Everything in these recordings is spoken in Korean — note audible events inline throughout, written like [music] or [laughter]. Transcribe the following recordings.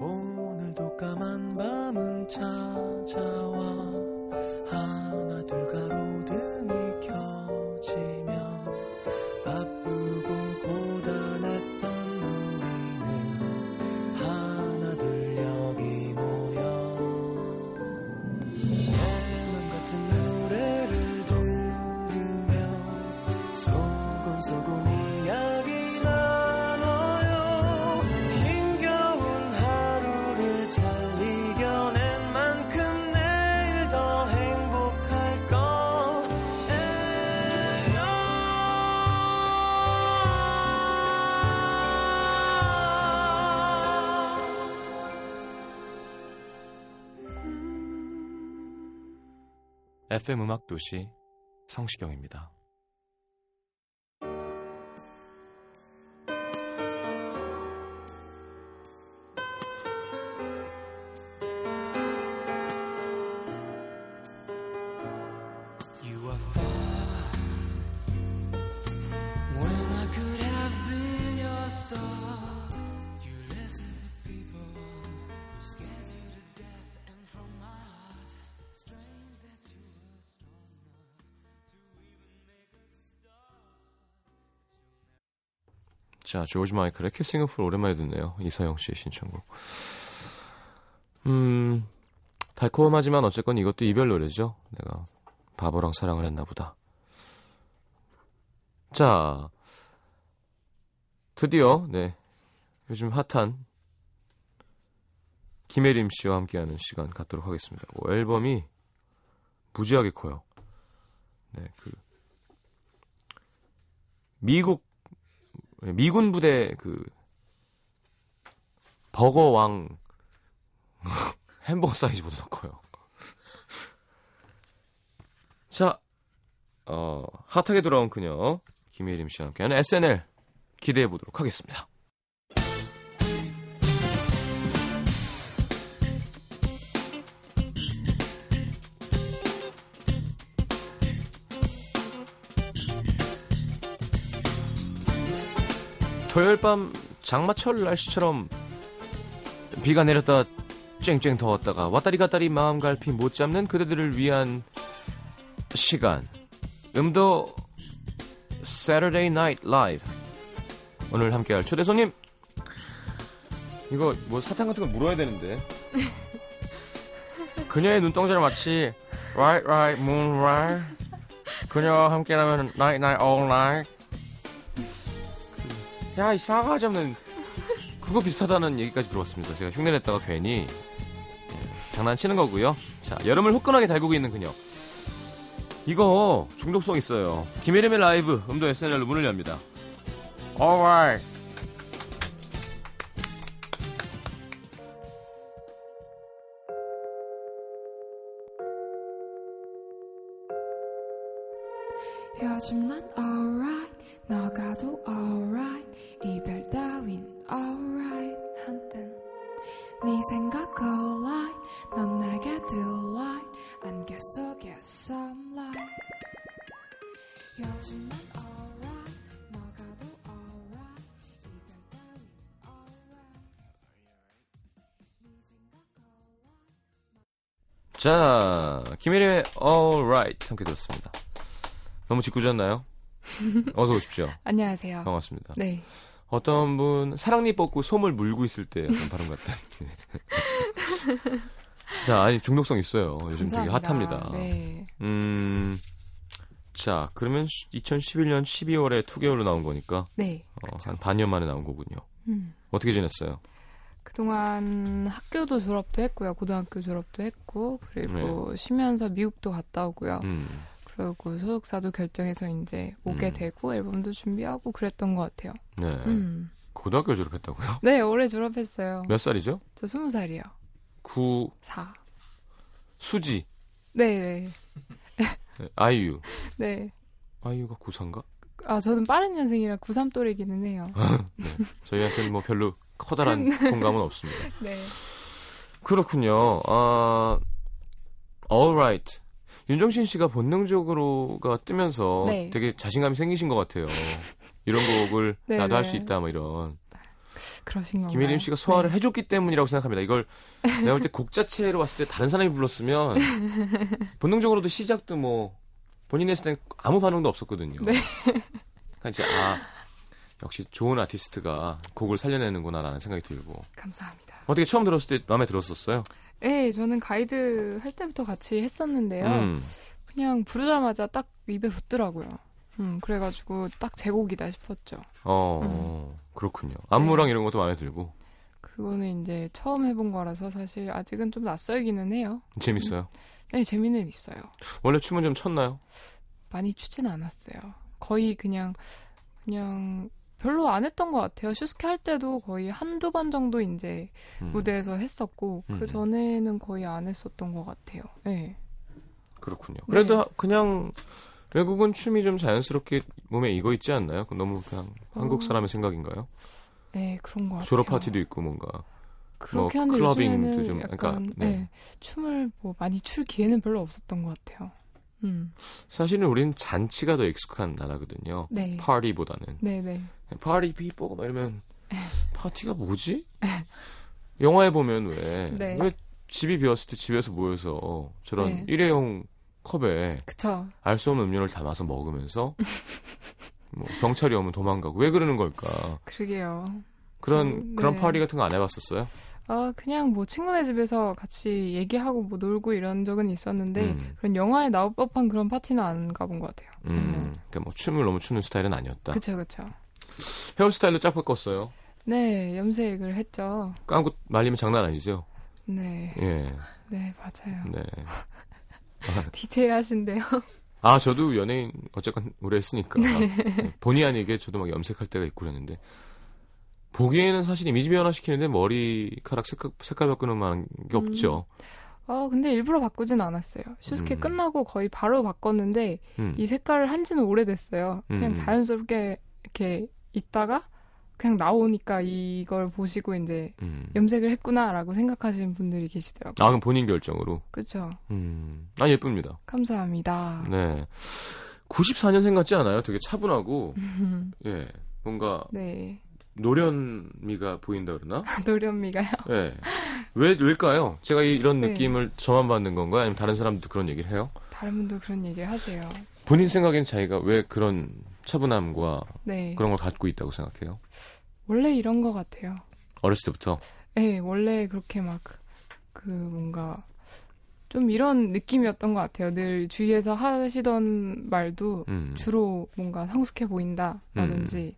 오늘도 까만 밤은 찾아와. 하나 둘 가로등 FM 음악 도시 성시경입니다. 자, 조지 마이클의 키싱 오프 오랜만에 듣네요. 이서영 씨의 신청곡. 음, 달콤하지만 어쨌건 이것도 이별 노래죠. 내가 바보랑 사랑을 했나 보다. 자, 드디어, 네. 요즘 핫한 김혜림 씨와 함께하는 시간 갖도록 하겠습니다. 뭐 앨범이 무지하게 커요. 네, 그, 미국 미군 부대 그 버거 왕 [laughs] 햄버거 사이즈보다 더 커요. 자, 어, 핫하게 돌아온 그녀 김예림 씨와 함께하는 SNL 기대해 보도록 하겠습니다. 토요일 밤 장마철 날씨처럼 비가 내렸다 쨍쨍 더웠다가 왔다리 갔다리 마음 갈피 못 잡는 그대들을 위한 시간. 음도 Saturday Night Live. 오늘 함께할 초대 손님. 이거 뭐 사탕 같은 거 물어야 되는데. [laughs] 그녀의 눈동자를 마치 Right Right Moon Right. 그녀와 함께라면 Night Night All Night 야, 이 싸가지 없는 그거 비슷하다는 얘기까지 들어왔습니다. 제가 흉내 냈다가 괜히 예, 장난치는 거고요. 자, 여름을 후끈하게 달구고 있는 그녀. 이거 중독성 있어요. 김혜림의 라이브 음도 SNL로 문을 엽니다. Alright. 자, 김혜림의 Alright 함께 들었습니다. 너무 짓궂었나요? [laughs] 어서 오십시오. 안녕하세요 반갑습니다. 네 어떤 분 사랑니 뽑고 솜을 물고 있을 때 약간 발음 같다. [laughs] 자, 아니 중독성 있어요. 요즘 되게 감사합니다. 핫합니다. 네. 음, 자, 그러면 2011년 12월에 2개월로 나온 거니까 네. 어, 한 반년 만에 나온 거군요. 음. 어떻게 지냈어요? 그동안 학교도 졸업도 했고요. 고등학교 졸업도 했고 그리고 쉬면서 미국도 갔다 오고요. 음, 그리고 소속사도 결정해서 이제 오게 음. 되고 앨범도 준비하고 그랬던 것 같아요. 네. 음. 고등학교 졸업했다고요? 네, 올해 졸업했어요. 몇 살이죠? 저 스무 살이요. 구 사. 수지 네, 네, 네, 아이유 [laughs] 네. 아이유가 구사인가? 아, 저는 빠른 년생이라 93 또래기는 해요. [laughs] 네. 저희한테는 뭐 별로 커다란 [laughs] 공감은 없습니다. 네. 그렇군요. 아, alright. 윤정신 씨가 본능적으로가 뜨면서 네. 되게 자신감이 생기신 것 같아요. 이런 곡을 [laughs] 네, 나도 할 네. 수 있다, 뭐 이런. 그러신 건가요? 김혜림 씨가 소화를 네. 해줬기 때문이라고 생각합니다. 이걸 내가 볼 때 곡 자체로 왔을 때 다른 사람이 불렀으면 [laughs] 본능적으로도 시작도 뭐 본인이 했을 땐 아무 반응도 없었거든요. 네. 그러니까 이제 아 역시 좋은 아티스트가 곡을 살려내는구나라는 생각이 들고 감사합니다. 어떻게 처음 들었을 때 마음에 들었었어요? 네, 저는 가이드 할 때부터 같이 했었는데요. 음, 그냥 부르자마자 딱 입에 붙더라고요. 음, 그래가지고 딱 제 곡이다 싶었죠. 어 그렇군요. 안무랑 네. 이런 것도 마음에 들고 그거는 이제 처음 해본 거라서 사실 아직은 좀 낯설기는 해요. 재밌어요. 네, 재미는 있어요. 원래 춤은 좀 췄나요? 많이 추진 않았어요. 거의 그냥 그냥 별로 안 했던 것 같아요. 슈스케 할 때도 거의 한두 번 정도 이제 음, 무대에서 했었고 음. 그 전에는 거의 안 했었던 것 같아요. 네. 그렇군요. 그래도 네. 그냥 외국은 춤이 좀 자연스럽게 몸에 익어 있지 않나요? 그 너무 그냥 한국 어. 사람의 생각인가요? 네, 그런 것 같아요. 졸업 파티도 있고 뭔가 그렇게 뭐 클러빙도 좀, 약간 그러니까, 네. 네, 춤을 뭐 많이 출 기회는 별로 없었던 것 같아요. 음, 사실은 우리는 잔치가 더 익숙한 나라거든요. 네, 파티보다는 네, 네, 파티 피뽀 막 이러면 파티가 뭐지? 영화에 보면 왜, 네. 왜 집이 비었을 때 집에서 모여서 저런 네. 일회용 컵에. 알 수 없는 음료를 담아서 먹으면서 뭐 경찰이 오면 도망가고 왜 그러는 걸까? 그러게요. 그런 저- 그런 네. 파티 같은 거 안 해봤었어요? 아, 그냥 뭐 친구네 집에서 같이 얘기하고 뭐 놀고 이런 적은 있었는데 음. 그런 영화에 나올 법한 그런 파티는 안 가본 것 같아요. 음, 그러니까 뭐 춤을 너무 추는 스타일은 아니었다. 그쵸, 그쵸. 헤어스타일도 쫙 바꿨어요. 네, 염색을 했죠. 깡고 말리면 장난 아니죠? 네, 예, 네, 맞아요. 네. [laughs] 디테일 하신데요. 아, 저도 연예인 어쨌건 오래 했으니까 네. 본의 아니게 저도 막 염색할 때가 있고 그랬는데 보기에는 사실 이미지 변화 시키는데 머리카락 색깔, 색깔 바꾸는 만한 게 음. 없죠. 어, 근데 일부러 바꾸진 않았어요. 슈스케 음. 끝나고 거의 바로 바꿨는데 음. 이 색깔을 한 지는 오래됐어요. 그냥 음. 자연스럽게 이렇게 있다가 그냥 나오니까 이걸 보시고 이제 음. 염색을 했구나라고 생각하시는 분들이 계시더라고요. 아, 그럼 본인 결정으로. 그쵸. 음. 아, 예쁩니다. 감사합니다. 네. 94년생 같지 않아요? 되게 차분하고, [laughs] 예. 뭔가 네. 노련미가 보인다 그러나? [laughs] 노련미가요. 예. 왜, 왜일까요? 제가 이- 이런 네. 느낌을 저만 받는 건가요? 아니면 다른 사람들도 그런 얘기를 해요? 다른 분도 그런 얘기를 하세요. 본인 생각엔 자기가 왜 그런 차분함과 네. 그런 걸 갖고 있다고 생각해요? 원래 이런 것 같아요. 어렸을 때부터? 네, 원래 그렇게 막, 그, 뭔가, 좀 이런 느낌이었던 것 같아요. 늘 주위에서 하시던 말도 음. 주로 뭔가 성숙해 보인다라든지,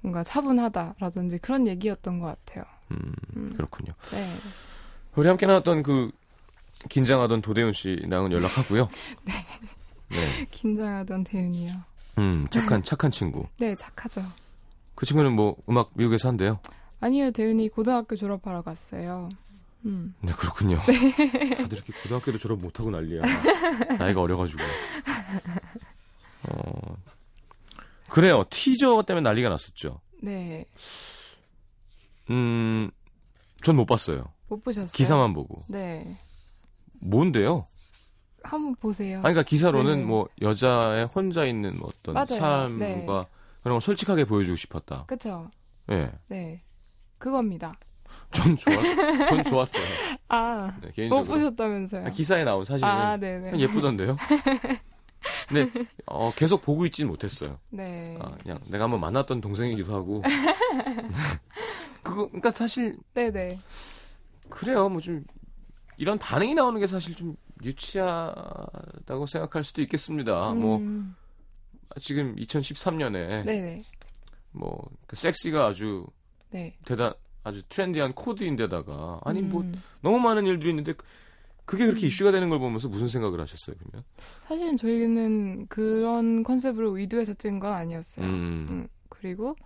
뭔가 차분하다라든지 그런 얘기였던 것 같아요. 음, 음. 그렇군요. 네. 우리 함께 나왔던 그 긴장하던 도대훈 씨랑은 연락하고요. [laughs] 네. 긴장하던 대은이요. 음, 착한 착한 친구. 네, 착하죠. 그 친구는 뭐 음악 미국에서 한대요. 아니요, 대은이 고등학교 졸업하러 갔어요. 음. 네, 그렇군요. 다들 이렇게 고등학교도 졸업 못하고 난리야. [laughs] 나이가 어려가지고. 어, 그래요. 티저 때문에 난리가 났었죠. 네. 음, 전 못 봤어요. 못 보셨어요? 기사만 보고. 네. 뭔데요? 한번 보세요. 아니, 그러니까 기사로는 네. 뭐 여자의 혼자 있는 뭐 어떤 맞아요. 삶과 네. 그런 걸 솔직하게 보여주고 싶었다. 그쵸? 예. 네. 그겁니다. 전 좋았, 전 좋았어요. 아, 네, 못 개인적으로. 보셨다면서요? 아, 기사에 나온 사진은 아, 네네. 예쁘던데요. 근데 어, 계속 보고 있지는 못했어요. 네. 아, 그냥 내가 한번 만났던 동생이기도 하고. [laughs] 그거 그러니까 사실 네네. 그래요. 뭐 좀 이런 반응이 나오는 게 사실 좀 유치하다고 생각할 수도 있겠습니다. 뭐 음, 지금 2013년에 네네. 뭐그 섹시가 아주 네. 대단 아주 트렌디한 코드인데다가 아니 뭐 음, 너무 많은 일들이 있는데 그게 그렇게 음. 이슈가 되는 걸 보면서 무슨 생각을 하셨어요, 그러면? 사실은 저희는 그런 컨셉으로 의도해서 찍은 건 아니었어요. 음. 음, 그리고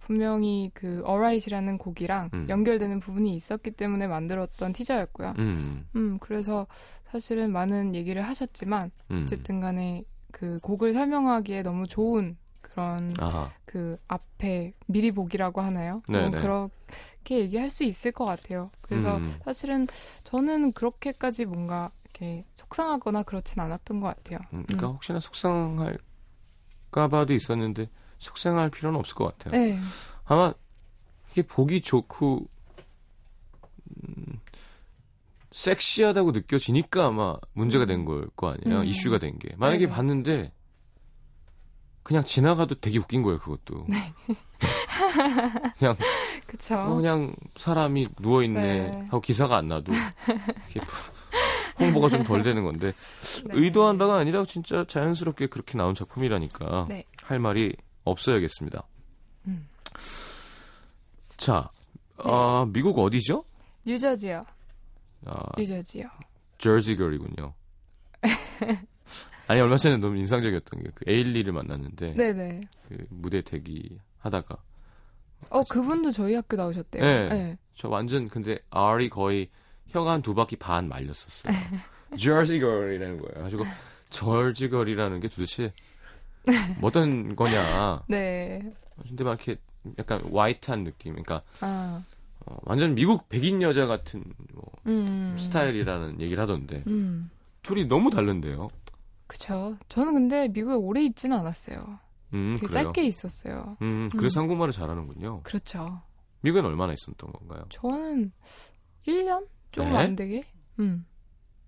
분명히 그 All Right이라는 곡이랑 음. 연결되는 부분이 있었기 때문에 만들었던 티저였고요. 음. 음, 그래서 사실은 많은 얘기를 하셨지만 음. 어쨌든 간에 그 곡을 설명하기에 너무 좋은 그런 아하. 그 앞에 미리 보기라고 하나요? 네, 뭐 네. 그렇게 얘기할 수 있을 것 같아요. 그래서 음. 사실은 저는 그렇게까지 뭔가 이렇게 속상하거나 그렇진 않았던 것 같아요. 음, 그러니까 음. 혹시나 속상할까봐도 있었는데 속상할 필요는 없을 것 같아요. 네, 아마 이게 보기 좋고 음, 섹시하다고 느껴지니까 아마 문제가 된 걸 거 아니에요. 음. 이슈가 된 게. 만약에 네네. 봤는데 그냥 지나가도 되게 웃긴 거예요, 그것도. 네. 그냥 [laughs] 그쵸. 어, 그냥 사람이 누워 있네 네. 하고 기사가 안 나도 홍보가 좀 덜 되는 건데 [laughs] 네. 의도한 바가 아니라 진짜 자연스럽게 그렇게 나온 작품이라니까 네. 할 말이 없어야겠습니다. 음. 자, 네. 아, 미국 어디죠? 뉴저지요. 아, 뉴저지요. 저지걸이군요. 아니 얼마 전에 너무 인상적이었던 게 그 에일리를 만났는데 네네. 그 무대 대기 하다가 어, 그분도 저희 학교 나오셨대요. 네. 네. 저 완전 근데 R이 거의 혀가 한 두 바퀴 반 말렸었어요. 저지걸이라는 거예요. 가지고 저지걸이라는 게 도대체 뭐 어떤 거냐. [laughs] 네. 근데 막 이렇게 약간 화이트한 느낌. 그러니까 아, 어, 완전 미국 백인 여자 같은 뭐 음. 스타일이라는 얘기를 하던데 음. 둘이 너무 다른데요. 그쵸. 저는 근데 미국에 오래 있지는 않았어요. 음, 되게 그래요. 짧게 있었어요. 음, 그래서 한국말을 잘하는군요. 그렇죠. 미국엔 얼마나 있었던 건가요? 저는 1년? 조금 네? 안 되게? 음.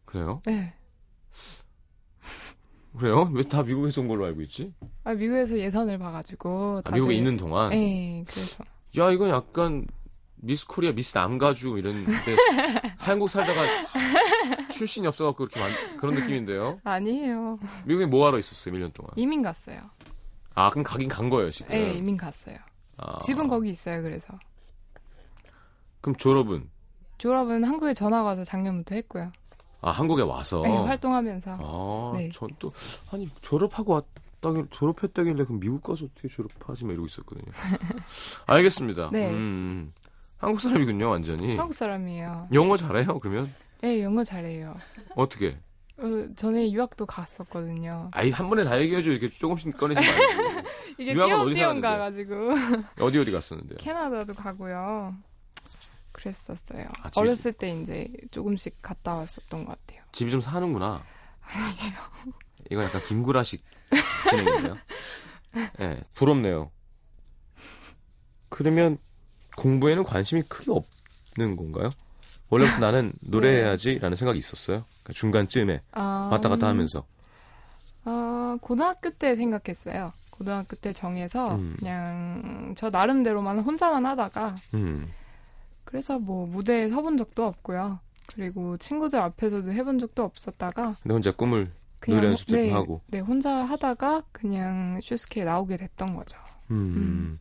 그래요? 네. 그래요? 왜 다 미국에서 온 걸로 알고 있지? 아, 미국에서 예선을 봐가지고. 아, 다들- 미국에 있는 동안. 네, 그래서. 야, 이건 약간 미스 코리아, 미스 남가주 이런데 [laughs] 한국 살다가 출신이 없어갖고 그렇게 만- 그런 느낌인데요. 아니에요. 미국에 뭐 하러 있었어요, 1년 동안? 이민 갔어요. 아, 그럼 가긴 간 거예요, 지금. 네, 이민 갔어요. 아, 집은 거기 있어요, 그래서. 그럼 졸업은? 졸업은 한국에 전화 가서 작년부터 했고요. 아, 한국에 와서. 네, 활동하면서. 아, 네. 전 또, 아니, 졸업하고 왔다길, 졸업했다길래 그럼 미국 가서 어떻게 졸업하지? 막 이러고 있었거든요. [laughs] 알겠습니다. 네. 음, 음. 한국 사람이군요, 완전히. 한국 사람이에요. 영어 잘해요, 그러면? 네, 영어 잘해요. 어떻게? 어, 전에 유학도 갔었거든요. 아이, 한 번에 다 얘기해줘. 이렇게 조금씩 꺼내지 말고. [laughs] 이게 유학은 띄엄 어디 띄엄 사는데? 가가지고 어디 어디 갔었는데요? 캐나다도 가고요. 그랬었어요. 아, 집이- 어렸을 때 이제 조금씩 갔다 왔었던 것 같아요. 집이 좀 사는구나. 아니에요. [laughs] 이건 약간 김구라식 진행인데요. 예, 네, 부럽네요. 그러면 공부에는 관심이 크게 없는 건가요? 원래부터 [laughs] 나는 노래해야지라는 생각이 있었어요. 그러니까 중간쯤에 아, 왔다 갔다 하면서. 아, 고등학교 때 생각했어요. 고등학교 때 정해서 음. 그냥 저 나름대로만 혼자만 하다가 음, 그래서 뭐 무대에 서본 적도 없고요. 그리고 친구들 앞에서도 해본 적도 없었다가 근데 혼자 꿈을 그냥 노래 연습도 네, 좀 하고. 네 혼자 하다가 그냥 슈스케에 나오게 됐던 거죠. 음,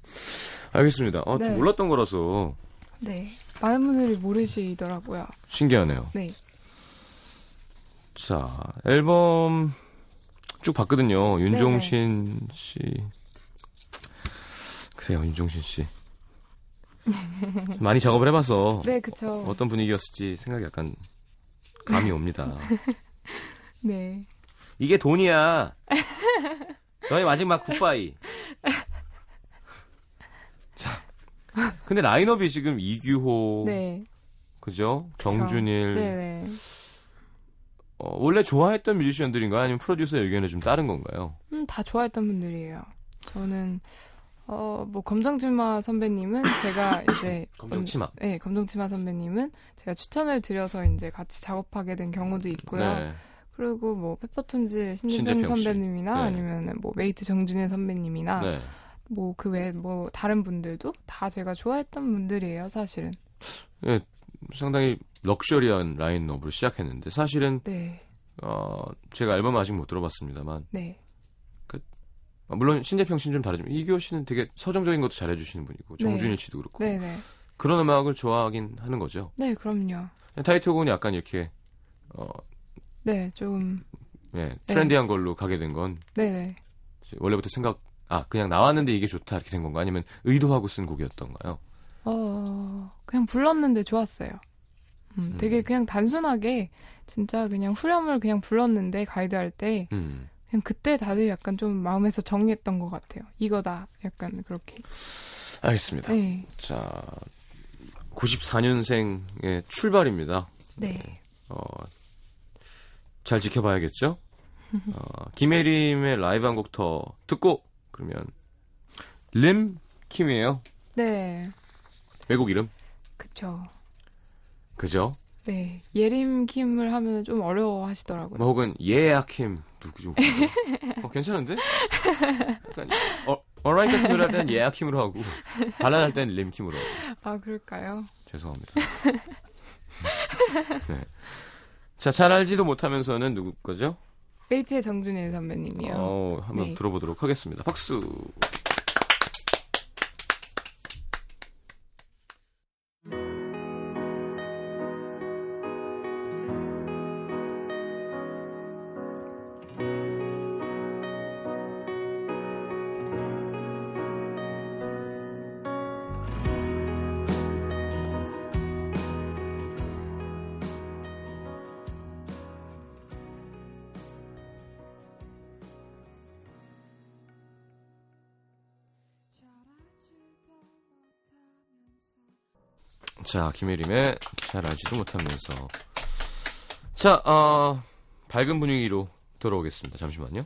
알겠습니다. 어, 좀 네. 몰랐던 거라서 네 많은 분들이 모르시더라고요. 신기하네요. 네 자, 앨범 쭉 봤거든요. 윤종신 씨. 그래요, 윤종신 씨. 많이 작업을 해봐서 네, 그쵸. 어떤 분위기였을지 생각이 약간 감이 옵니다. [laughs] 네. 이게 돈이야. 너의 마지막 굿바이. 자, 근데 라인업이 지금 이규호, 네. 그죠? 정준일. 네네. 어, 원래 좋아했던 뮤지션들인가요? 아니면 프로듀서 의견에 좀 따른 건가요? 음, 다 좋아했던 분들이에요. 저는, 어, 뭐, 검정치마 선배님은 제가 [coughs] [coughs] 이제. 검정치마. 음, 네, 검정치마 선배님은 제가 추천을 드려서 이제 같이 작업하게 된 경우도 있고요. 네. 그리고 뭐, 페퍼톤즈 신재평. 선배님이나 네. 아니면 뭐, 메이트 정준일 선배님이나 네. 뭐, 그 외, 뭐, 다른 분들도 다 제가 좋아했던 분들이에요, 사실은. 예, 상당히 럭셔리한 라인업으로 시작했는데 사실은 네, 어, 제가 앨범 아직 못 들어봤습니다만 네. 어, 물론 신재평 씨는 좀 다르지만 이규호 씨는 되게 서정적인 것도 잘해주시는 분이고 네. 정준일 씨도 그렇고 네네. 그런 음악을 좋아하긴 하는 거죠. 네, 그럼요. 타이틀곡은 약간 이렇게 어, 네, 좀, 예, 트렌디한 걸로 가게 된건 네네. 원래부터 생각 아 그냥 나왔는데 이게 좋다 이렇게 된 건가 아니면 의도하고 쓴 곡이었던가요? 어, 그냥 불렀는데 좋았어요. 음, 되게 음. 그냥 단순하게 진짜 그냥 후렴을 그냥 불렀는데 가이드 할때 음. 그냥 그때 다들 약간 좀 마음에서 정했던 것 같아요. 이거다. 약간 그렇게. 알겠습니다. 네. 자 94년생의 출발입니다. 네. 어, 잘 지켜봐야겠죠? [laughs] 어, 김혜림의 라이브 한 곡 더 듣고, 그러면, 림 킴이에요. 네. 외국 이름? 그쵸. 그죠? 네. 예림 킴을 하면 좀 어려워 하시더라고요. 뭐 혹은 예아킴 누구 좀 어, 괜찮은데? 약간 어, 어라이 같은 노래 할 때는 예아킴으로 하고 발랄 할 때는 림킴으로 하고 아, 그럴까요? 죄송합니다. 네. 자, 잘 알지도 못하면서는 누구 거죠? 베이트의 정준일 선배님이요. 어, 한번 네. 들어보도록 하겠습니다. 박수. 자, 김혜림의 잘 알지도 못하면서. 자, 어, 밝은 분위기로 돌아오겠습니다. 잠시만요.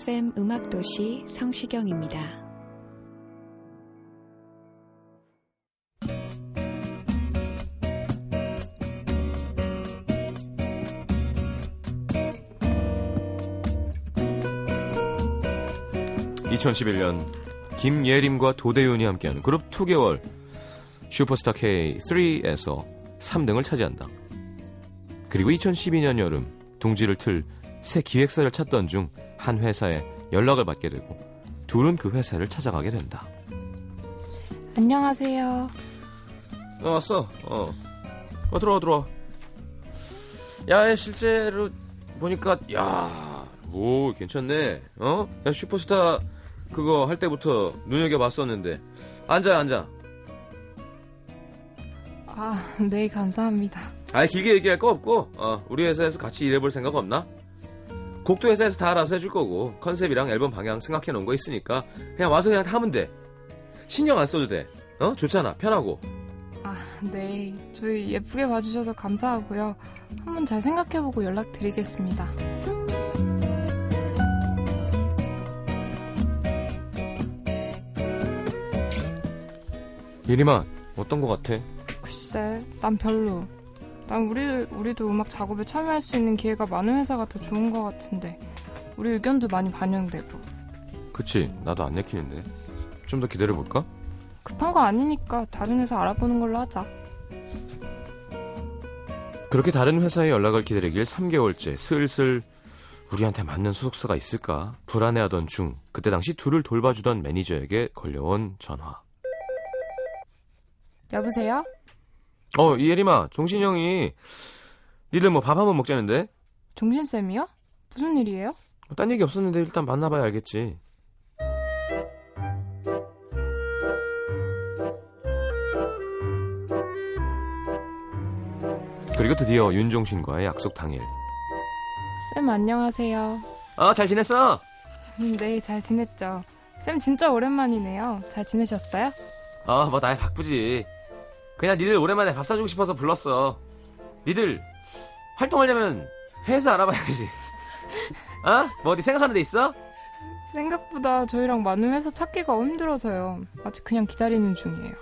FM 음악도시 성시경입니다. 이 2011년 김예림과 도대윤이 함께하는 그룹 2개월 슈퍼스타 K3에서 3등을 차지한다. 그리고 2012년 여름 둥지를 틀 새 기획사를 찾던 중 한 회사에 연락을 받게 되고 둘은 그 회사를 찾아가게 된다. 안녕하세요. 어, 왔어. 어. 어, 들어와, 들어와. 야, 실제로 보니까, 야, 오, 괜찮네. 어? 야, 슈퍼스타 그거 할 때부터 눈여겨 봤었는데. 앉아, 앉아. 아, 네, 감사합니다. 아, 길게 얘기할 거 없고, 어, 우리 회사에서 같이 일해볼 생각 없나? 곡도 회사에서 다 알아서 해줄 거고, 컨셉이랑 앨범 방향 생각해 놓은 거 있으니까, 그냥 와서 그냥 하면 돼. 신경 안 써도 돼. 어? 좋잖아. 편하고. 아, 네. 저희 예쁘게 봐주셔서 감사하고요. 한번 잘 생각해보고 연락드리겠습니다. 예림아, 어떤 거 같아? 글쎄, 난 별로. 난 우리, 우리도 음악 작업에 참여할 수 있는 기회가 많은 회사가 더 좋은 것 같은데. 우리 의견도 많이 반영되고. 그치, 나도 안 내키는데. 좀 더 기다려볼까? 급한 거 아니니까 다른 회사 알아보는 걸로 하자. 그렇게 다른 회사의 연락을 기다리길 3개월째 슬슬 우리한테 맞는 소속사가 있을까 불안해하던 중 그때 당시 둘을 돌봐주던 매니저에게 걸려온 전화. 여보세요? 어, 이예림아, 종신이 형이 니들 뭐 밥 한번 먹자는데? 종신 쌤이요? 무슨 일이에요? 뭐 딴 얘기 없었는데 일단 만나봐야 알겠지. 그리고 드디어 윤종신과의 약속 당일. 쌤 안녕하세요. 어, 잘 지냈어? 음, [laughs] 네, 잘 지냈죠. 쌤 진짜 오랜만이네요. 잘 지내셨어요? 어, 뭐 나야 바쁘지. 그냥 니들 오랜만에 밥 사주고 싶어서 불렀어. 니들 활동하려면 회사 알아봐야지. [laughs] 어? 뭐 어디 생각하는 데 있어? 생각보다 저희랑 맞는 회사 찾기가 힘들어서요. 아직 그냥 기다리는 중이에요.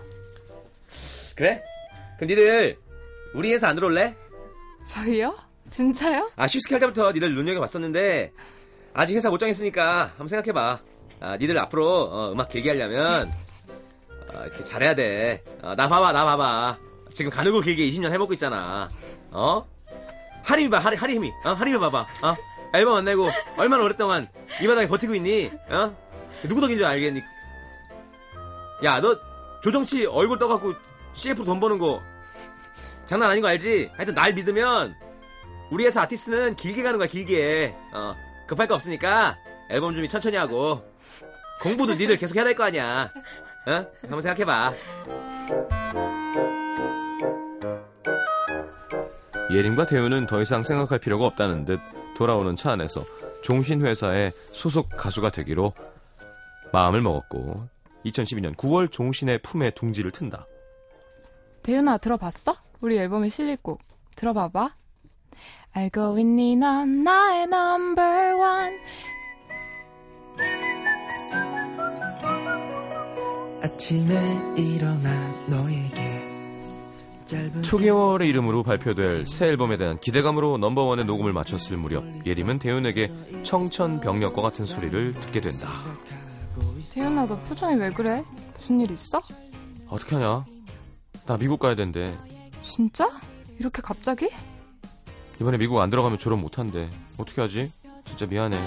그래? 그럼 니들 우리 회사 안 들어올래? 저희요? 진짜요? 아 슈스케 할 때부터 니들 눈여겨봤었는데 아직 회사 못 정했으니까 한번 생각해봐 아 니들 앞으로 어, 음악 길게 하려면 어, 이렇게 잘해야 돼나 봐봐 나 봐봐 지금 가늘고 길게 20년 해먹고 있잖아 어? 하림이 봐 하리, 하림이 어? 하림이 봐봐 어? 앨범 안 내고 얼마나 오랫동안 이 바닥에 버티고 있니 어? 누구 덕인 줄 알겠니 야 너 조정치 얼굴 떠갖고 CF 돈 버는 거 장난 아닌 거 알지? 하여튼 날 믿으면 우리 회사 아티스트는 길게 가는 거야 길게 어 급할 거 없으니까 앨범 준비 천천히 하고 공부도 니들 계속 해야 될 거 아니야 어? 한번 생각해봐 예림과 대우는 더 이상 생각할 필요가 없다는 듯 돌아오는 차 안에서 종신 회사의 소속 가수가 되기로 마음을 먹었고 2012년 9월 종신의 품에 둥지를 튼다 대윤아 들어봤어? 우리 앨범에 실릴 곡 들어봐봐. 알고 있니 넌 나의 one. 아침에 일어나 너에게 짧은 초개월의 이름으로 발표될 새 앨범에 대한 기대감으로 넘버원의 녹음을 마쳤을 무렵 예림은 대윤에게 청천벽력과 같은 소리를 듣게 된다. 대윤아 너 표정이 왜 그래? 무슨 일 있어? 어떻게 하냐? 나 미국 가야 된대. 진짜? 이렇게 갑자기? 이번에 미국 안 들어가면 졸업 못 한대. 어떻게 하지? 진짜 미안해.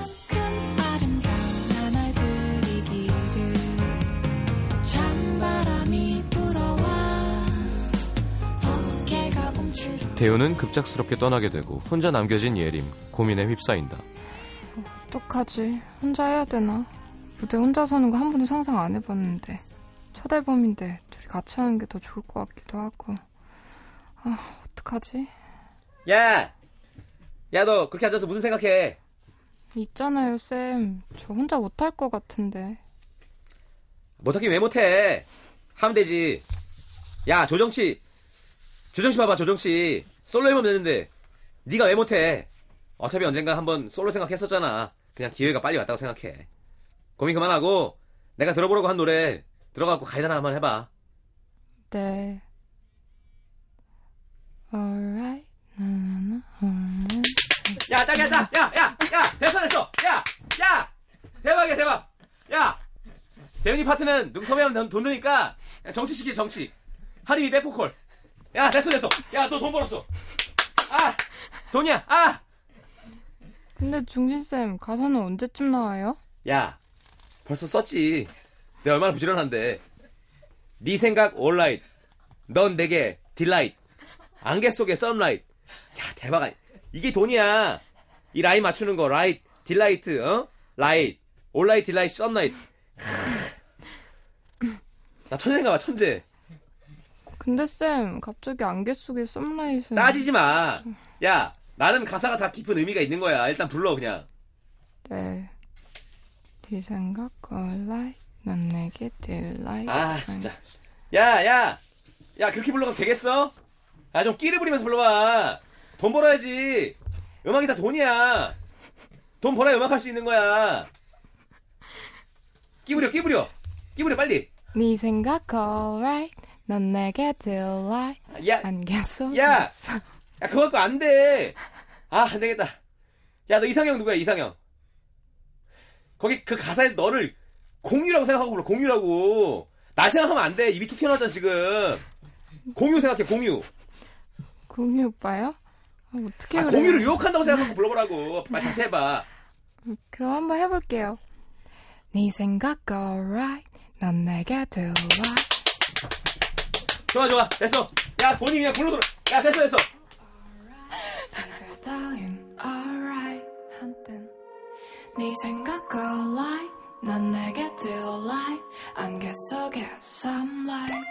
대윤은 급작스럽게 떠나게 되고 혼자 남겨진 예림 고민에 휩싸인다. 어떡하지? 혼자 해야 되나? 무대 혼자 서는 거 한 번도 상상 안 해봤는데 첫 앨범인데 둘이 같이 하는 게 더 좋을 것 같기도 하고 아 어떡하지? 야, 야 너 그렇게 앉아서 무슨 생각해? 있잖아요 쌤. 저 혼자 못할 것 같은데 못하긴 왜 못해? 하면 되지. 야 조정치, 조정치 봐봐 조정치 솔로 앨범 내는데 네가 왜 못해? 어차피 언젠가 한번 솔로 생각했었잖아. 그냥 기회가 빨리 왔다고 생각해. 고민 그만하고 내가 들어보려고 한 노래 들어가고 가이드나 한번 해봐. 네. Alright. 나나나, alright. 야 딱이야 딱! 야! 야! 야! 됐어 됐어! 야! 야! 대박이야 대박! 야! 대윤이 파트는 누구 섭외하면 돈- 돈 드니까 그냥 정치 시켜 정치 하림이 백보컬 야 됐어 됐어. 야 너 돈 벌었어. 아! 돈이야. 아! 근데 종진쌤 가사는 언제쯤 나와요? 야 벌써 썼지. 내가 얼마나 부지런한데. 네 생각 all right 넌 내게 delight 안개 속의 sunlight. 야 대박 이게 돈이야. 이 라임 맞추는 거 light delight 어? light all right delight sunlight. 나 천재인가 봐 천재 근데 쌤 갑자기 안개 속의 썸라이트는 따지지 마 야 나는 가사가 다 깊은 의미가 있는 거야. 일단 불러 그냥. 네. 네 생각 alright. 넌 내게 딜라이트. 아 진짜. 야 야 야 그렇게 불러가면 되겠어? 야좀 끼를 부리면서 불러봐. 돈 벌어야지. 음악이 다 돈이야. 돈 벌어야 음악 할 수 있는 거야. 끼 부려 끼 부려. 끼 부려 빨리. 네 생각 alright. 넌 내게 딜라이트. 야, 안개 속에 야! 썸- 야 그거 갖고 안 돼 아 안 되겠다 야 너 이상형 누구야 이상형 거기 그 가사에서 너를 공유라고 생각하고 불러 공유라고 날 생각하면 안 돼 입이 툭 튀어나왔잖아 지금 공유 생각해 공유 공유 오빠요? 아, 어떻게 아? 공유를 유혹한다고 생각하고 불러보라고. 빨리 다시 해봐. 그럼 한번 해볼게요. 네 생각 alright. 넌 내게 딜라이트. 좋아, 좋아. 됐어. 야, 돈이 그냥 불러 들어. 야, 됐어, 됐어. 따윈 alright 한땐 네 생각 alright 넌 내게 delight 안개 속의 sunlight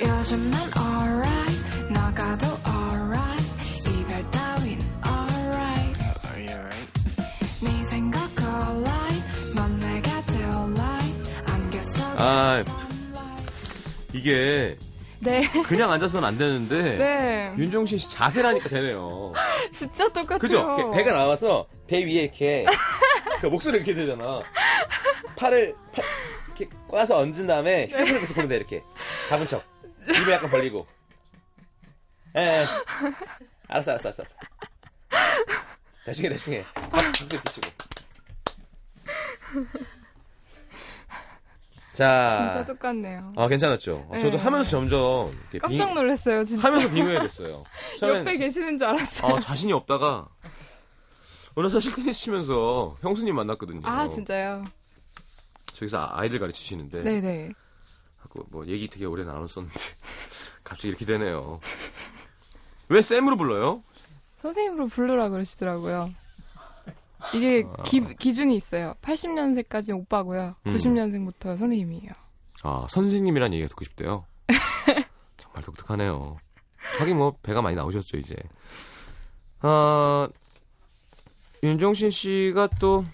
요즘 난 alright 나가도 alright 이별 따윈 alright 네 생각 alright 넌 내게 delight 안개 속의 아, 이게 네, 그냥 앉아서는 안 되는데 네. 윤종신 씨 자세라니까 되네요. [laughs] 진짜 똑같아요. 그죠? 배가 나와서 배 위에 이렇게 [laughs] 그 목소리 이렇게 되잖아. 팔을 팔, 이렇게 꽈서 얹은 다음에 휴대폰을 계속 보면 돼 이렇게 가본 척. 입을 약간 벌리고. 예. 예. 알았어, 알았어, 알았어. 대충 해. 박수 붙이고. 자. 진짜 똑같네요. 아, 괜찮았죠? 어, 저도 네. 하면서 점점 깜짝 빙- 놀랐어요, 진짜. 하면서 빙의가 됐어요. [laughs] 옆에 계시는 줄 알았어요. 아, 자신이 없다가 어느 사실 테니스 치면서 형수님 만났거든요. 아, 진짜요? 저기서 아이들 가르치시는데 네네. 하고 뭐 얘기 되게 오래 나눴었는데 [laughs] 갑자기 이렇게 되네요. 왜 쌤으로 불러요? 선생님으로 부르라 그러시더라고요. 이게 기, 기준이 있어요. 80년생까지 오빠고요. 음. 90년생부터 선생님이에요. 아 선생님이란 얘기가 듣고 싶대요. [laughs] 정말 독특하네요. 하긴 뭐 배가 많이 나오셨죠 이제. 아 윤종신 씨가 또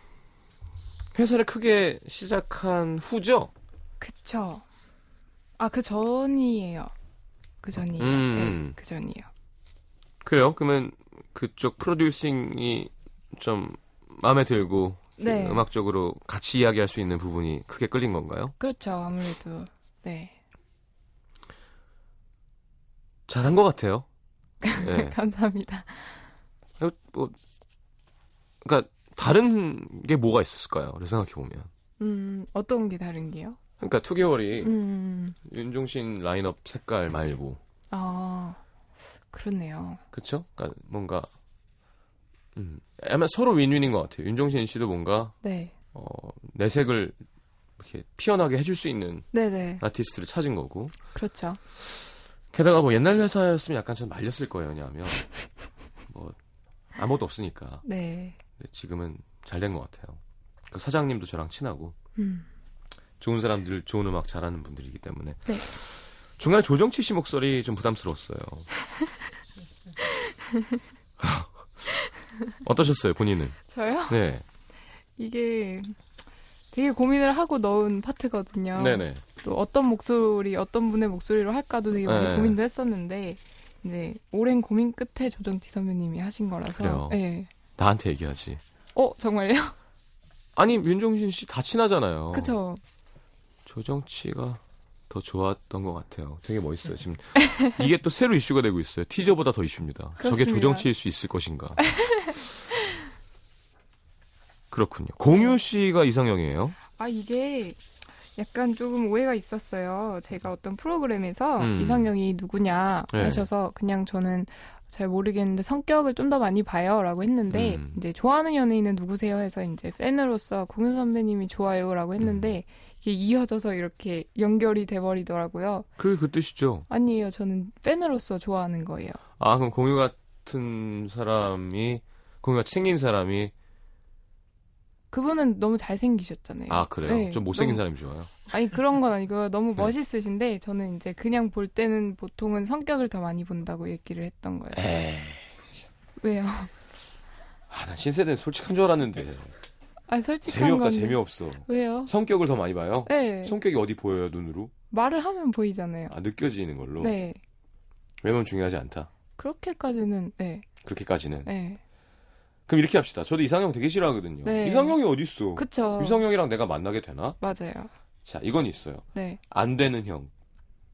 회사를 크게 시작한 후죠. 그쵸. 아, 그 전이에요. 그 전이에요. 음. 네, 그 전이에요. 그래요? 그러면 그쪽 프로듀싱이 좀 마음에 들고 네. 그 음악적으로 같이 이야기할 수 있는 부분이 크게 끌린 건가요? 그렇죠. 아무래도. 네. 잘한 것 같아요. [laughs] 네. 감사합니다. 뭐, 그러니까 다른 게 뭐가 있었을까요? 그래서 생각해 보면. 음, 어떤 게 다른 게요? 그러니까 2개월이 음, 윤종신 라인업 색깔 말고, 아, 그렇네요. 그쵸? 그러니까 뭔가 음, 아마 서로 윈윈인 것 같아요. 윤종신 씨도 뭔가 네. 어, 내색을 이렇게 피어나게 해줄 수 있는 네네. 아티스트를 찾은 거고. 그렇죠. 게다가 뭐 옛날 회사였으면 약간 좀 말렸을 거예요. 왜냐하면 [laughs] 뭐 아무것도 없으니까. 네. 근데 지금은 잘 된 것 같아요. 그 사장님도 저랑 친하고 음, 좋은 사람들, 좋은 음악 잘하는 분들이기 때문에. 네. 중간에 조정치 씨 목소리 좀 부담스러웠어요. [laughs] 어떠셨어요, 본인은? 저요? 네. 이게 되게 고민을 하고 넣은 파트거든요. 네네. 또 어떤 목소리, 어떤 분의 목소리로 할까도 되게 많이 네. 고민도 했었는데, 이제 오랜 고민 끝에 조정치 선배님이 하신 거라서. 그래요? 네. 나한테 얘기하지. 어, 정말요? 아니, 윤종신 씨 다 친하잖아요. 그쵸. 조정치가 더 좋았던 것 같아요. 되게 멋있어요. 지금 [laughs] 이게 또 새로 이슈가 되고 있어요. 티저보다 더 이슈입니다. 저게 그렇습니다. 조정치일 수 있을 것인가. 그렇군요. 공유 씨가 이상형이에요. 아, 이게 약간 조금 오해가 있었어요. 제가 어떤 프로그램에서 음. 이상형이 누구냐 네. 하셔서 그냥 저는 잘 모르겠는데 성격을 좀 더 많이 봐요라고 했는데 음. 이제 좋아하는 연예인은 누구세요 해서 이제 팬으로서 공유 선배님이 좋아요라고 했는데 음. 이게 이어져서 이렇게 연결이 돼 버리더라고요. 그게 그 뜻이죠. 아니에요. 저는 팬으로서 좋아하는 거예요. 아, 그럼 공유 같은 사람이, 공유같이 생긴 사람이, 그분은 너무 잘생기셨잖아요. 아, 그래요? 네, 좀 못생긴 너무- 사람이 좋아요. 아니 그런 건 아니고 [laughs] 너무 네. 멋있으신데 저는 이제 그냥 볼 때는 보통은 성격을 더 많이 본다고 얘기를 했던 거예요. 에이. 왜요? 아, 난 신세대는 솔직한 줄 알았는데. 아 솔직한 재미없다, 건데. 재미없어. 왜요? 성격을 더 많이 봐요? 네. 성격이 어디 보여요, 눈으로? 말을 하면 보이잖아요. 아, 느껴지는 걸로? 네. 외모는 중요하지 않다. 그렇게까지는 네. 그렇게까지는. 네. 그럼 이렇게 합시다. 저도 이상형 되게 싫어하거든요. 네. 이상형이 어딨어? 그쵸. 이상형이랑 내가 만나게 되나? 맞아요. 자, 이건 있어요. 네. 안 되는 형.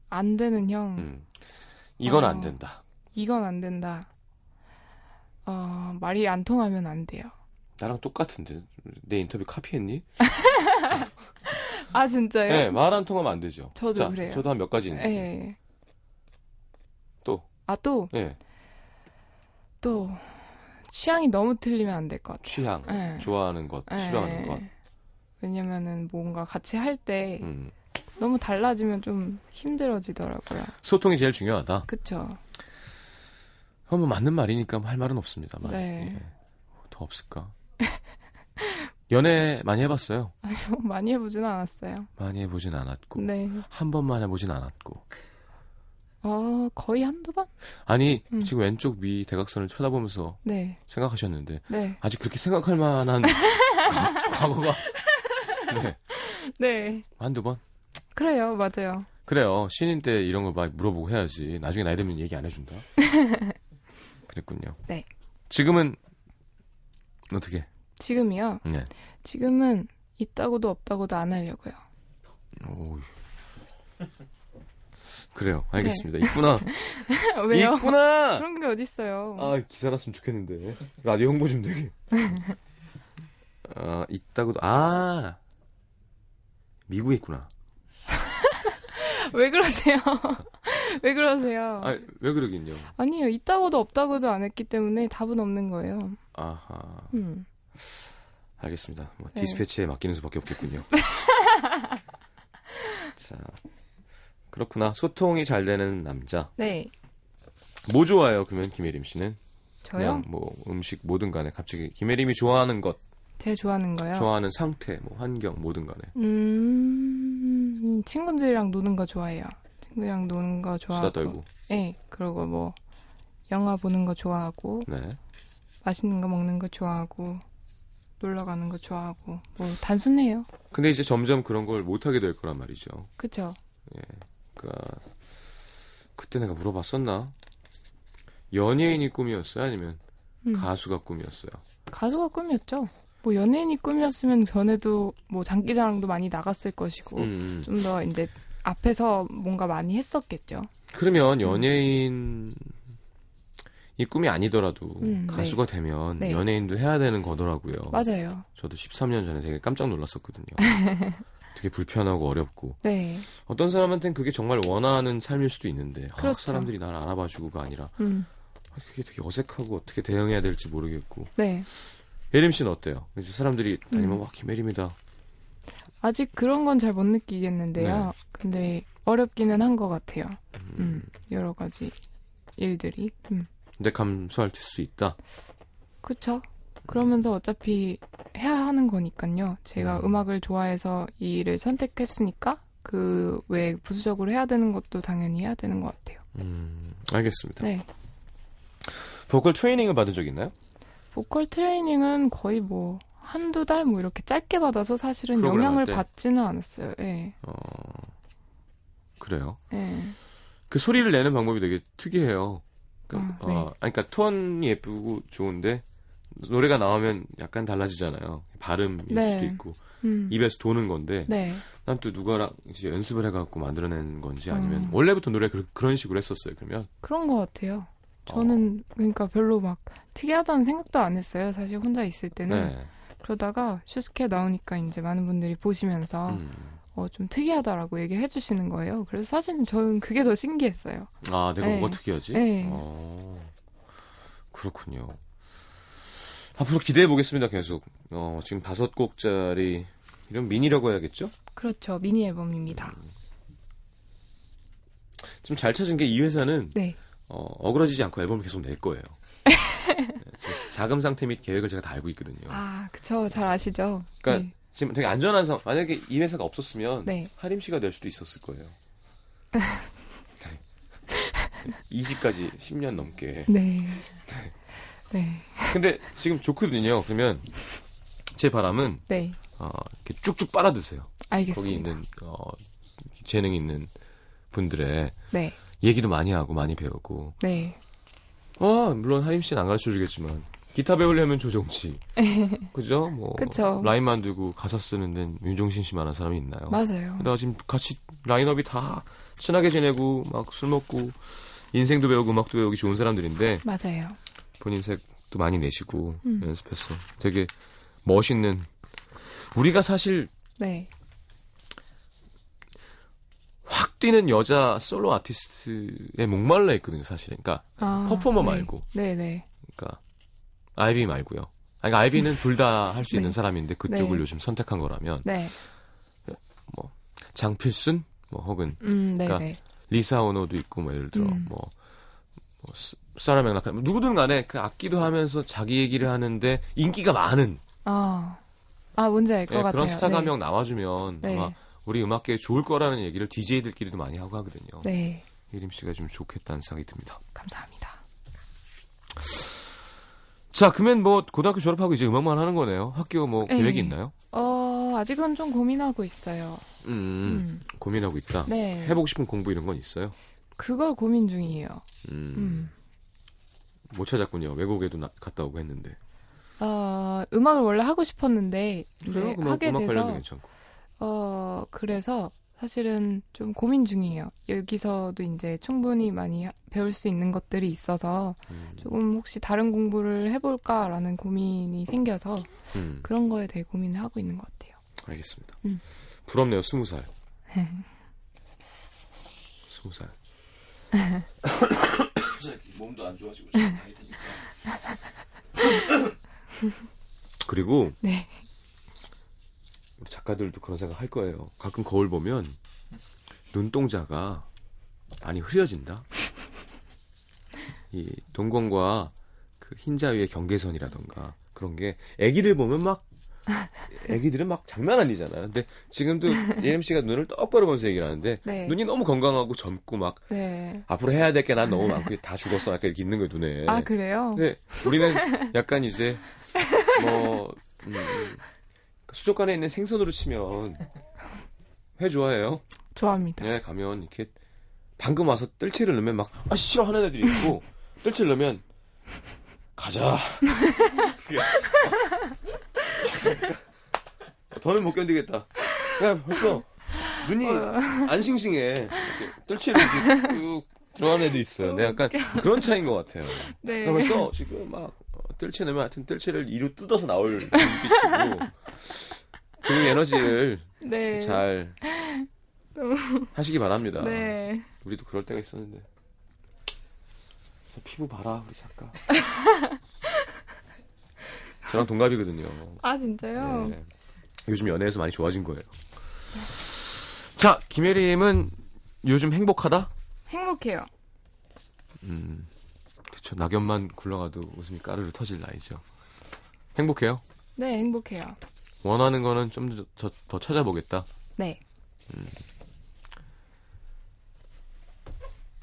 안 되는 형. 음. 이건 어. 안 된다. 이건 안 된다. 어, 말이 안 통하면 안 돼요. 나랑 똑같은데. 내 인터뷰 카피했니? [laughs] 아, 진짜요? 네, 말 안 통하면 안 되죠. 저도 자, 그래요. 저도 한 몇 가지 있는데. 네. 또. 아, 또, 네, 또, 취향이 너무 틀리면 안 될 것 같아요. 취향. 네. 좋아하는 것, 네. 싫어하는 것. 왜냐면은 뭔가 같이 할때 음. 너무 달라지면 좀 힘들어지더라고요. 소통이 제일 중요하다. 그쵸? 그건 뭐 맞는 말이니까 뭐할 말은 없습니다만. 네. 예. 더 없을까? [laughs] 연애 많이 해봤어요. [laughs] 아니요, 많이 해보진 않았어요. 많이 해보진 않았고. 네. 한 번만 해보진 않았고. 어, 거의 한두 번? 아니, 음. 지금 왼쪽 위 대각선을 쳐다보면서 네. 생각하셨는데, 네. 아직 그렇게 생각할 만한 과- [laughs] 과거가. 네. 네. 한두 번? 그래요, 맞아요. 그래요. 신인 때 이런 거막 물어보고 해야지. 나중에 나이 들면 얘기 안 해준다. [laughs] 그랬군요. 네. 지금은 어떻게? 지금이요. 네. 지금은 있다고도 없다고도 안 하려고요. 오. 그래요. 알겠습니다. 있구나. [laughs] 왜요? 있구나. 그런 게 어딨어요. 아 기사 났으면 좋겠는데 라디오 홍보 좀 되게. [laughs] 아 있다고도 아 미국에 있구나. [laughs] 왜 그러세요? 왜 그러세요? 아 왜 그러긴요. 아니요. 있다고도 없다고도 안 했기 때문에 답은 없는 거예요. 아하. 음. 알겠습니다. 뭐 네. 디스패치에 맡기는 수밖에 없겠군요. [laughs] 자, 그렇구나. 소통이 잘 되는 남자. 네. 뭐 좋아해요? 그러면 김혜림 씨는 저요? 그냥 뭐 음식 뭐든 간에 갑자기 김혜림이 좋아하는 것, 제가 좋아하는 거요? 좋아하는 상태, 뭐 환경 뭐든 간에 음, 친구들이랑 노는 거 좋아해요. 친구들이랑 노는 거 좋아하고. 수다 떨고. 네. 그리고 뭐, 영화 보는 거 좋아하고, 네. 맛있는 거 먹는 거 좋아하고, 놀러 가는 거 좋아하고, 뭐, 단순해요. 근데 이제 점점 그런 걸 못 하게 될 거란 말이죠. 그쵸? 그러니까 그때 내가 물어봤었나? 연예인이 꿈이었어요? 아니면 음. 가수가 꿈이었어요? 가수가 꿈이었죠. 뭐, 연예인이 꿈이었으면 전에도 뭐, 장기자랑도 많이 나갔을 것이고, 음, 음. 좀더 이제, 앞에서 뭔가 많이 했었겠죠. 그러면 연예인 이 꿈이 아니더라도 음, 가수가 되면 네. 연예인도 해야 되는 거더라고요. 맞아요. 저도 13년 전에 되게 깜짝 놀랐었거든요. [laughs] 되게 불편하고 어렵고 네. 어떤 사람한테는 그게 정말 원하는 삶일 수도 있는데 어, 그렇죠. 사람들이 나를 알아봐주고가 아니라 음. 아, 그게 되게 어색하고 어떻게 대응해야 될지 모르겠고 네. 예림 씨는 어때요? 이제 사람들이 다니면 음. 와 김예림이다. 아직 그런 건 잘 못 느끼겠는데요. 네. 근데 어렵기는 한 것 같아요. 음. 음, 여러 가지 일들이. 음, 근데 감수할 수 있다. 그쵸. 그러면서 어차피 해야 하는 거니까요. 제가 음. 음. 악을 좋아해서 이 일을 선택했으니까 그 외에 부수적으로 해야 되는 것도 당연히 해야 되는 것 같아요. 음, 알겠습니다. 네. 보컬 트레이닝을 받은 적 있나요? 보컬 트레이닝은 거의 뭐 한두 달 뭐 이렇게 짧게 받아서 사실은 영향을 때? 받지는 않았어요. 예. 어, 그래요. 예. 그 소리를 내는 방법이 되게 특이해요. 그, 아, 어, 네. 아니, 그러니까 톤이 예쁘고 좋은데 노래가 나오면 약간 달라지잖아요. 발음일 네. 수도 있고 음. 입에서 도는 건데 네. 난또 누가랑 이제 연습을 해갖고 만들어낸 건지 아니면 음. 원래부터 노래 그, 런 식으로 했었어요. 그러면 그런 것 같아요. 저는 그러니까 별로 막 특이하다는 생각도 안 했어요. 사실 혼자 있을 어, 때는 네. 그러다가 슈스케 나오니까 이제 많은 분들이 보시면서 음. 어, 좀 특이하다라고 얘기를 해주시는 거예요. 그래서 사실 저는 그게 더 신기했어요. 아 내가 네. 뭐가 특이하지? 네. 어, 그렇군요. 앞으로 기대해 보겠습니다. 계속 어, 지금 다섯 곡짜리 이런 미니라고 해야겠죠? 그렇죠. 미니 앨범입니다. 좀잘 찾은 게 이 회사는 네. 어, 억울해지지 않고 앨범을 계속 낼 거예요. [laughs] 네, 제 자금 상태 및 계획을 제가 다 알고 있거든요. 아, 그쵸. 잘 아시죠? 그러니까 지금 되게 안전한 상황. 만약에 이 회사가 없었으면 네. 하림 씨가 낼 수도 있었을 거예요. 네. 이직까지 10년 넘게. [laughs] 네. 네. 근데 지금 좋거든요. 그러면 제 바람은 네. 어, 이렇게 쭉쭉 빨아드세요. 거기 알겠습니다. 있는 어, 재능 있는 분들의 네. 얘기도 많이 하고 많이 배우고. 네. 어, 물론 하림 씨는 안 가르쳐 주겠지만 기타 배우려면 조정치. [laughs] 그죠? 뭐 그쵸. 라인 만들고 가사 쓰는 데는 윤종신 씨 만한 사람이 있나요? 맞아요. 내가 지금 같이 라인업이 다 친하게 지내고 막 술 먹고 인생도 배우고 음악도 배우기 좋은 사람들인데 맞아요. 본인 색도 많이 내시고 음. 연습해서 되게 멋있는 우리가 사실 네. 확 뛰는 여자 솔로 아티스트에 목말라 있거든요, 사실은. 그러니까, 아, 퍼포머 네. 말고. 네 네. 그러니까 아이비 말고요. 아니, 그러니까 아이비는 [laughs] 둘 다 할수 네. 있는 사람인데 그쪽을 네. 요즘 선택한 거라면 네. 장필순 뭐 혹은 음. 그러니까 리사 오노도 있고 뭐 예를 들어 음. 뭐, 뭐 스- 사라 맥락카 누구든 간에 그 악기도 하면서 자기 얘기를 하는데 인기가 많은 아. 아, 뭔지 알것 예, 같아요. 그런 스타가 한 네. 명 나와주면 네. 아마 우리 음악계에 좋을 거라는 얘기를 DJ들끼리도 많이 하고 하거든요. 네. 예림 씨가 좀 좋겠다는 생각이 듭니다. 감사합니다. 자, 그러면 뭐 고등학교 졸업하고 이제 음악만 하는 거네요. 학교 뭐 네. 계획이 있나요? 어, 아직은 좀 고민하고 있어요. 음, 음. 고민하고 있다. 네. 해보고 싶은 공부 이런 건 있어요? 그걸 고민 중이에요. 음, 음. 못 찾았군요. 외국에도 나- 갔다 오고 했는데. 어, 음악을 원래 하고 싶었는데 그래요? 하게 음악 돼서 괜찮고. 어, 그래서 사실은 좀 고민 중이에요. 여기서도 이제 충분히 많이 하- 배울 수 있는 것들이 있어서 음, 조금 혹시 다른 공부를 해볼까라는 고민이 생겨서 음, 그런 거에 대해 고민을 하고 있는 것 같아요. 알겠습니다. 음. 부럽네요. 스무 살. [laughs] 스무 살. [coughs] 몸도 안 좋아지고 그리고 네. 작가들도 그런 생각 할 거예요. 가끔 거울 보면 눈동자가 많이 흐려진다. 이 동공과 그 흰자위의 경계선이라던가 그런 게 애기들 보면 막 애기들은 막 장난 아니잖아요. 근데 지금도 예림 씨가 눈을 똑바로 보면서 얘기를 하는데 네. 눈이 너무 건강하고 젊고 막 네. 앞으로 해야 될 게 난 너무 많고 다 죽었어 약간 이렇게 있는 거예요 눈에. 아, 그래요? 근데 우리는 약간 이제 뭐 음, 수족관에 있는 생선으로 치면 회 좋아해요. 좋아합니다. 네 가면 이렇게 방금 와서 뜰채를 넣으면 막 아 싫어 하는 애들이 있고 뜰채를 넣으면 가자. 그게- 더는 못 견디겠다. 야 벌써 눈이 안 싱싱해. 이렇게 뜰채를 이렇게 쭉 들어간 애도 있어요. 네, 약간 그런 차이인 것 같아요. 네. 그러면서 지금 막 어, 뜰채 넣으면 하여튼 뜰채를 이루 뜯어서 나올 [laughs] 눈빛이고 그 에너지를 네. 잘 하시기 바랍니다. 네. 우리도 그럴 때가 있었는데. 피부 봐라 우리 작가. [laughs] 저랑 동갑이거든요. 아, 진짜요? 네. 요즘 연애에서 많이 좋아진 거예요. 자, 김혜림은 요즘 행복하다? 행복해요. 음, 그쵸. 낙엽만 굴러가도 웃음이 까르르 터질 나이죠. 행복해요? 네, 행복해요. 원하는 거는 좀더더 찾아보겠다. 네.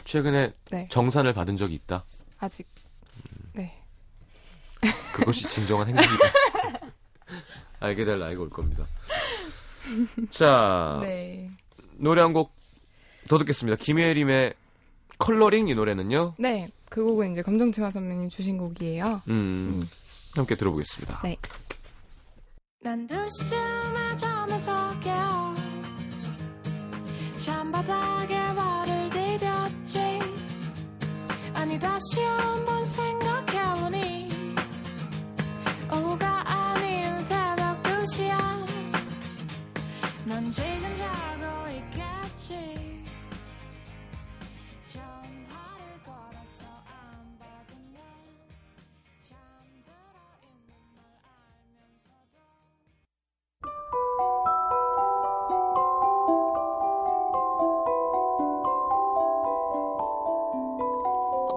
최근에 네. 정산을 받은 적이 있다. 아직. 네. 그것이 진정한 행복이다. [laughs] 알게 될 나이가 올 겁니다. 자, 네. 노래 한 곡 더 듣겠습니다. 김혜림의 컬러링 이 노래는요. 네. 그 곡은 이제 검정치마 선배님 주신 곡이에요. 음, 함께 들어보겠습니다. 네. 난 2시쯤에 잠에서 깨어 찬바닥에 발을 디뎠지 아니 다시 한번 생각해보니 오후가 아닌 새벽 2시야 넌 지금 자고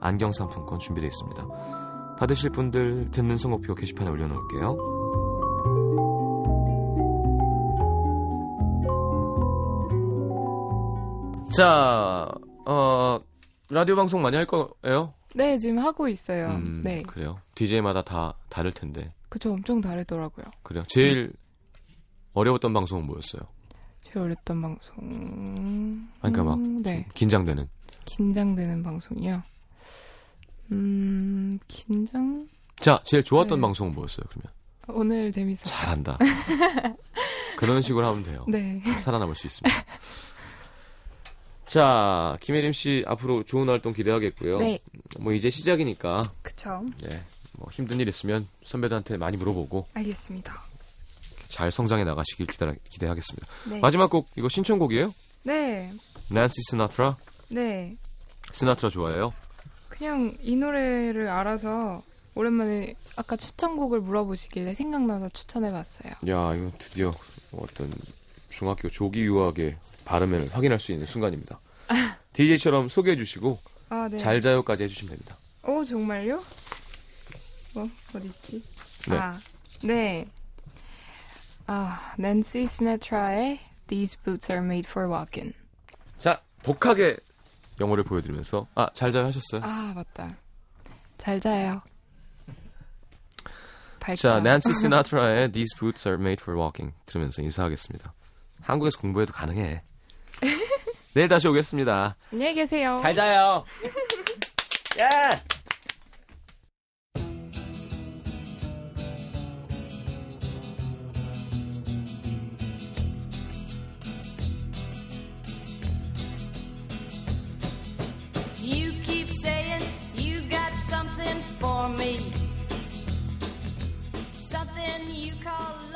안경 상품권 준비되어 있습니다. 받으실 분들 듣는 선곡표 게시판에 올려놓을게요. 자, 어, 라디오 방송 많이 할 거예요? 네, 지금 하고 있어요. 음, 네. 그래요. DJ마다 다 다를 텐데. 그쵸, 엄청 다르더라고요. 그래요. 제일 어려웠던 방송은 뭐였어요? 제일 어렸던 방송. 아니, 그러니까 막 음, 네. 좀 긴장되는. 긴장되는 방송이요. 음, 긴장? 자, 제일 좋았던 네. 방송은 뭐였어요, 그러면? 오늘 재밌었어요. 잘한다. [laughs] 그런 식으로 하면 돼요. 네. 살아남을 수 있습니다. 자, 김혜림 씨 앞으로 좋은 활동 기대하겠고요. 네. 뭐 이제 시작이니까 그쵸. 네, 뭐 힘든 일 있으면 선배들한테 많이 물어보고 알겠습니다. 잘 성장해 나가시길 기대, 기대하겠습니다. 네. 마지막 곡 이거 신청곡이에요? 네. 낸시 스나트라? 네. 스나트라 좋아해요? 그냥 이 노래를 알아서 오랜만에 아까 추천곡을 물어보시길래 생각나서 추천해봤어요. 야, 이거 드디어 어떤 중학교 조기 유학의 발음을 확인할 수 있는 순간입니다. [laughs] DJ처럼 소개해 주시고 아, 네. 잘 자요까지 해주시면 됩니다. 오, 정말요? 뭐, 어디 있지? 네. 아, 네. 아, 낸시 시네트라의 These boots are made for walking. 자, 독하게 영어를 보여드리면서 아, 잘 자요 하셨어요? 아, 맞다. 잘 자요. 발자. 자, 낸시 시나트라의 These boots are made for walking 들으면서 인사하겠습니다. 한국에서 공부해도 가능해. [laughs] 내일 다시 오겠습니다. 안녕히 계세요. 잘 자요. 야! [laughs] You me. Something you call